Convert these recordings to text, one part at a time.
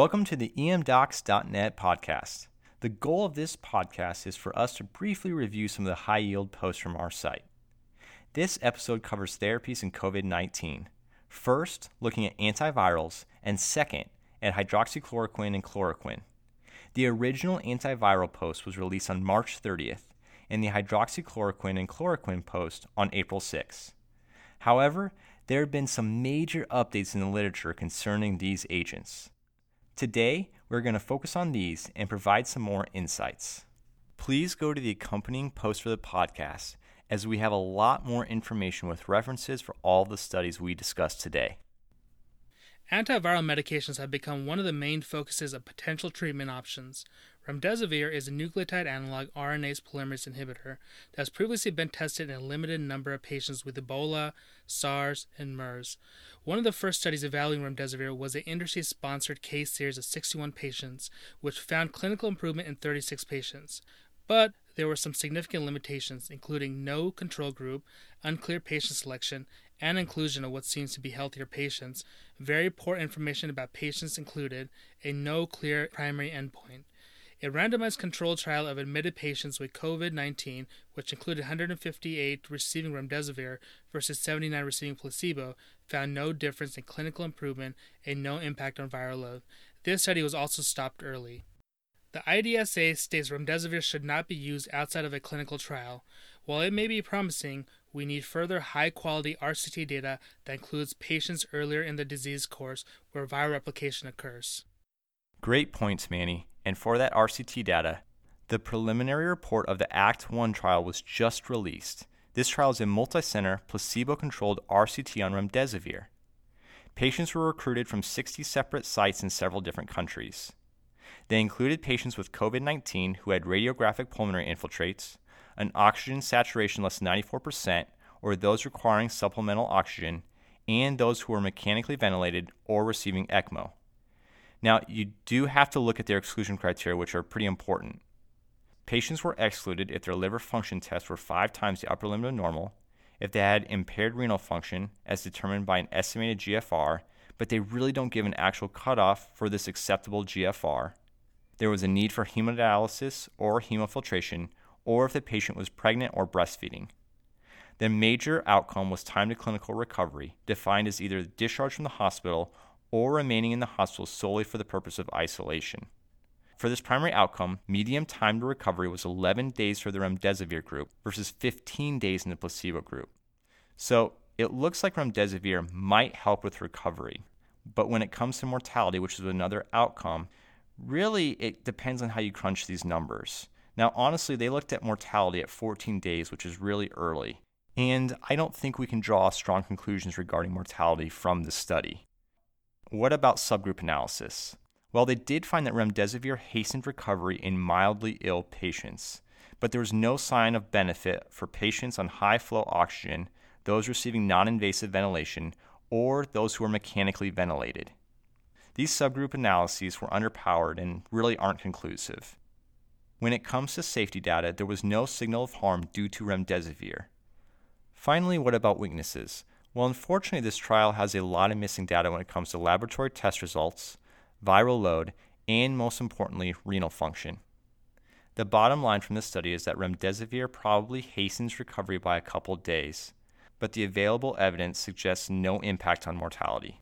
Welcome to the emdocs.net podcast. The goal of this podcast is for us to briefly review some of the high yield posts from our site. This episode covers therapies in COVID 19. First, looking at antivirals, and second, at hydroxychloroquine and chloroquine. The original antiviral post was released on March 30th, and the hydroxychloroquine and chloroquine post on April 6th. However, there have been some major updates in the literature concerning these agents. Today, we're going to focus on these and provide some more insights. Please go to the accompanying post for the podcast as we have a lot more information with references for all the studies we discussed today. Antiviral medications have become one of the main focuses of potential treatment options. Remdesivir is a nucleotide analog RNase polymerase inhibitor that has previously been tested in a limited number of patients with Ebola, SARS, and MERS. One of the first studies evaluating remdesivir was an industry sponsored case series of 61 patients, which found clinical improvement in 36 patients. But there were some significant limitations, including no control group, unclear patient selection, and inclusion of what seems to be healthier patients, very poor information about patients included, and no clear primary endpoint. A randomized controlled trial of admitted patients with COVID 19, which included 158 receiving remdesivir versus 79 receiving placebo, found no difference in clinical improvement and no impact on viral load. This study was also stopped early. The IDSA states remdesivir should not be used outside of a clinical trial. While it may be promising, we need further high quality RCT data that includes patients earlier in the disease course where viral replication occurs. Great points, Manny. And for that RCT data, the preliminary report of the ACT 1 trial was just released. This trial is a multicenter, placebo controlled RCT on remdesivir. Patients were recruited from 60 separate sites in several different countries. They included patients with COVID 19 who had radiographic pulmonary infiltrates, an oxygen saturation less than 94%, or those requiring supplemental oxygen, and those who were mechanically ventilated or receiving ECMO. Now, you do have to look at their exclusion criteria, which are pretty important. Patients were excluded if their liver function tests were five times the upper limit of normal, if they had impaired renal function as determined by an estimated GFR, but they really don't give an actual cutoff for this acceptable GFR, there was a need for hemodialysis or hemofiltration, or if the patient was pregnant or breastfeeding. The major outcome was time to clinical recovery, defined as either discharge from the hospital or remaining in the hospital solely for the purpose of isolation. For this primary outcome, median time to recovery was 11 days for the remdesivir group versus 15 days in the placebo group. So it looks like remdesivir might help with recovery, but when it comes to mortality, which is another outcome, really it depends on how you crunch these numbers. Now, honestly, they looked at mortality at 14 days, which is really early. And I don't think we can draw strong conclusions regarding mortality from this study. What about subgroup analysis? Well, they did find that remdesivir hastened recovery in mildly ill patients, but there was no sign of benefit for patients on high flow oxygen, those receiving non invasive ventilation, or those who were mechanically ventilated. These subgroup analyses were underpowered and really aren't conclusive. When it comes to safety data, there was no signal of harm due to remdesivir. Finally, what about weaknesses? Well, unfortunately, this trial has a lot of missing data when it comes to laboratory test results, viral load, and most importantly, renal function. The bottom line from this study is that remdesivir probably hastens recovery by a couple days, but the available evidence suggests no impact on mortality.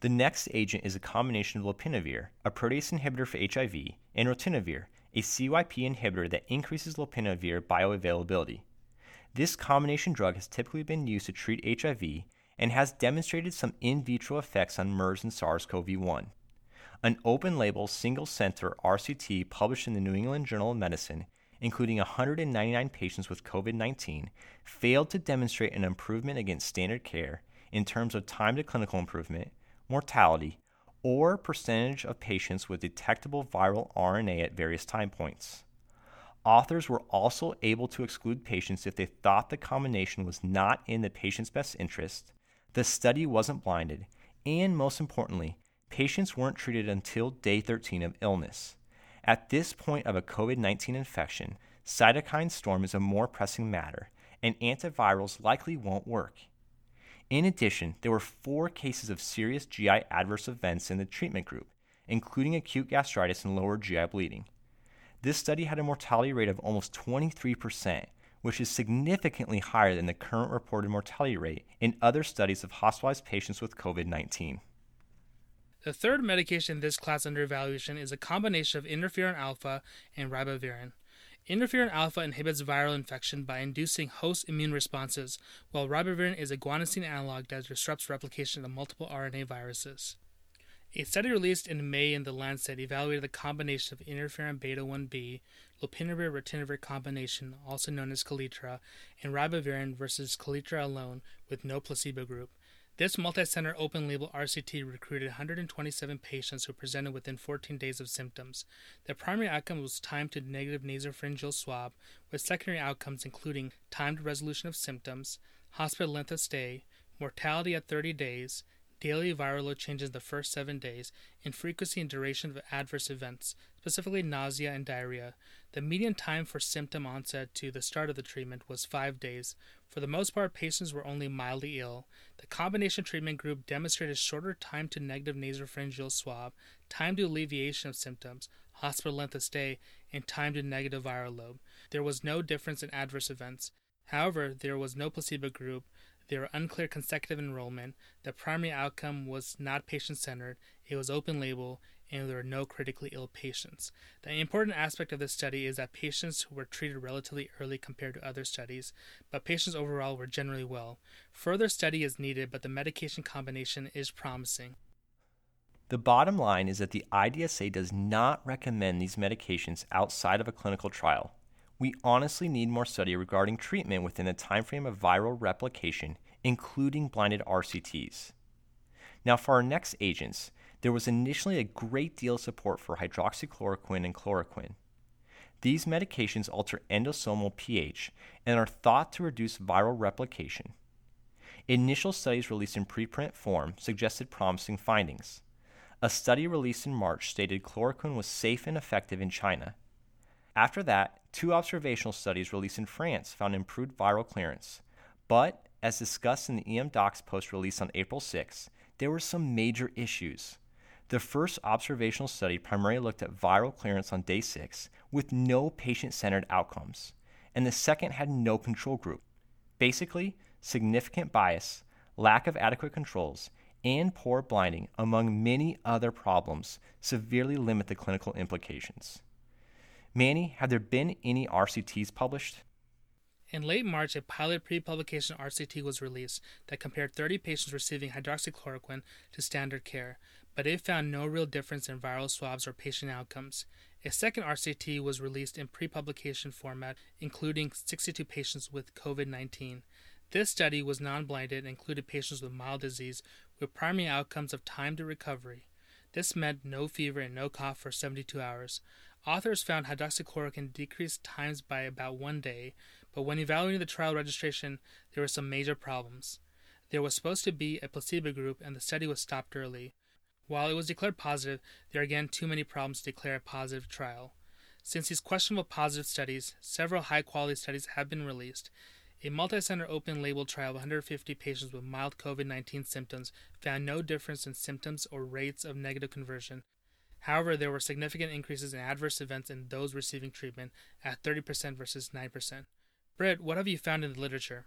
The next agent is a combination of lopinavir, a protease inhibitor for HIV, and ritonavir, a CYP inhibitor that increases lopinavir bioavailability. This combination drug has typically been used to treat HIV and has demonstrated some in vitro effects on MERS and SARS CoV 1. An open label, single center RCT published in the New England Journal of Medicine, including 199 patients with COVID 19, failed to demonstrate an improvement against standard care in terms of time to clinical improvement mortality, or percentage of patients with detectable viral RNA at various time points. Authors were also able to exclude patients if they thought the combination was not in the patient's best interest, the study wasn't blinded, and most importantly, patients weren't treated until day 13 of illness. At this point of a COVID 19 infection, cytokine storm is a more pressing matter, and antivirals likely won't work. In addition, there were four cases of serious GI adverse events in the treatment group, including acute gastritis and lower GI bleeding. This study had a mortality rate of almost 23%, which is significantly higher than the current reported mortality rate in other studies of hospitalized patients with COVID 19. The third medication in this class under evaluation is a combination of interferon alpha and ribavirin. Interferon alpha inhibits viral infection by inducing host immune responses, while ribavirin is a guanosine analog that disrupts replication of multiple RNA viruses. A study released in May in The Lancet evaluated the combination of interferon beta 1b, lopinavir ritonavir combination, also known as Kaletra, and ribavirin versus Kaletra alone with no placebo group. This multicenter open label RCT recruited 127 patients who presented within 14 days of symptoms. The primary outcome was time to negative nasopharyngeal swab, with secondary outcomes including time to resolution of symptoms, hospital length of stay, mortality at 30 days, daily viral load changes in the first seven days, and frequency and duration of adverse events, specifically nausea and diarrhea. The median time for symptom onset to the start of the treatment was five days. For the most part, patients were only mildly ill. The combination treatment group demonstrated shorter time to negative nasopharyngeal swab, time to alleviation of symptoms, hospital length of stay, and time to negative viral load. There was no difference in adverse events. However, there was no placebo group, there were unclear consecutive enrollment. The primary outcome was not patient centered, it was open label, and there were no critically ill patients. The important aspect of this study is that patients were treated relatively early compared to other studies, but patients overall were generally well. Further study is needed, but the medication combination is promising. The bottom line is that the IDSA does not recommend these medications outside of a clinical trial we honestly need more study regarding treatment within the timeframe of viral replication, including blinded RCTs. Now, for our next agents, there was initially a great deal of support for hydroxychloroquine and chloroquine. These medications alter endosomal pH and are thought to reduce viral replication. Initial studies released in preprint form suggested promising findings. A study released in March stated chloroquine was safe and effective in China, after that, two observational studies released in France found improved viral clearance. But, as discussed in the emDOCs post release on April 6, there were some major issues. The first observational study primarily looked at viral clearance on day 6 with no patient centered outcomes, and the second had no control group. Basically, significant bias, lack of adequate controls, and poor blinding, among many other problems, severely limit the clinical implications. Manny, have there been any RCTs published? In late March, a pilot pre publication RCT was released that compared 30 patients receiving hydroxychloroquine to standard care, but it found no real difference in viral swabs or patient outcomes. A second RCT was released in pre publication format, including 62 patients with COVID 19. This study was non blinded and included patients with mild disease with primary outcomes of time to recovery. This meant no fever and no cough for 72 hours. Authors found hydroxychloroquine decreased times by about one day, but when evaluating the trial registration, there were some major problems. There was supposed to be a placebo group, and the study was stopped early. While it was declared positive, there are again too many problems to declare a positive trial. Since these questionable positive studies, several high quality studies have been released. A multi-center open label trial of 150 patients with mild COVID 19 symptoms found no difference in symptoms or rates of negative conversion However, there were significant increases in adverse events in those receiving treatment at 30% versus 9%. Brit, what have you found in the literature?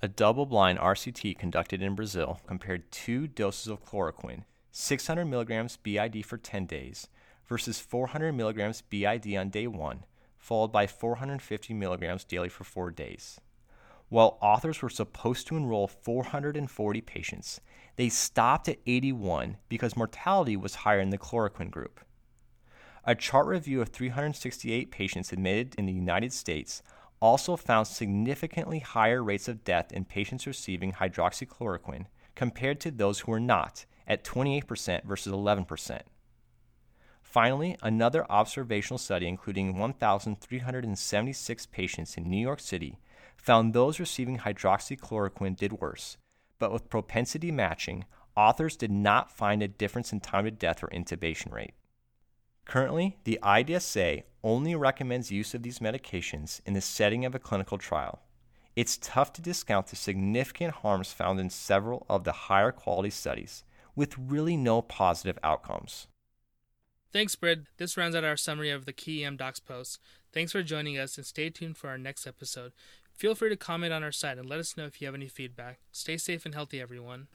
A double blind RCT conducted in Brazil compared two doses of chloroquine, 600 milligrams BID for 10 days versus 400 milligrams BID on day 1, followed by 450 milligrams daily for 4 days. While authors were supposed to enroll 440 patients, they stopped at 81 because mortality was higher in the chloroquine group. A chart review of 368 patients admitted in the United States also found significantly higher rates of death in patients receiving hydroxychloroquine compared to those who were not, at 28% versus 11%. Finally, another observational study including 1,376 patients in New York City found those receiving hydroxychloroquine did worse, but with propensity matching, authors did not find a difference in time to death or intubation rate. Currently, the IDSA only recommends use of these medications in the setting of a clinical trial. It's tough to discount the significant harms found in several of the higher quality studies with really no positive outcomes. Thanks, Brit. This rounds out our summary of the key emDOCs posts. Thanks for joining us and stay tuned for our next episode. Feel free to comment on our site and let us know if you have any feedback. Stay safe and healthy, everyone.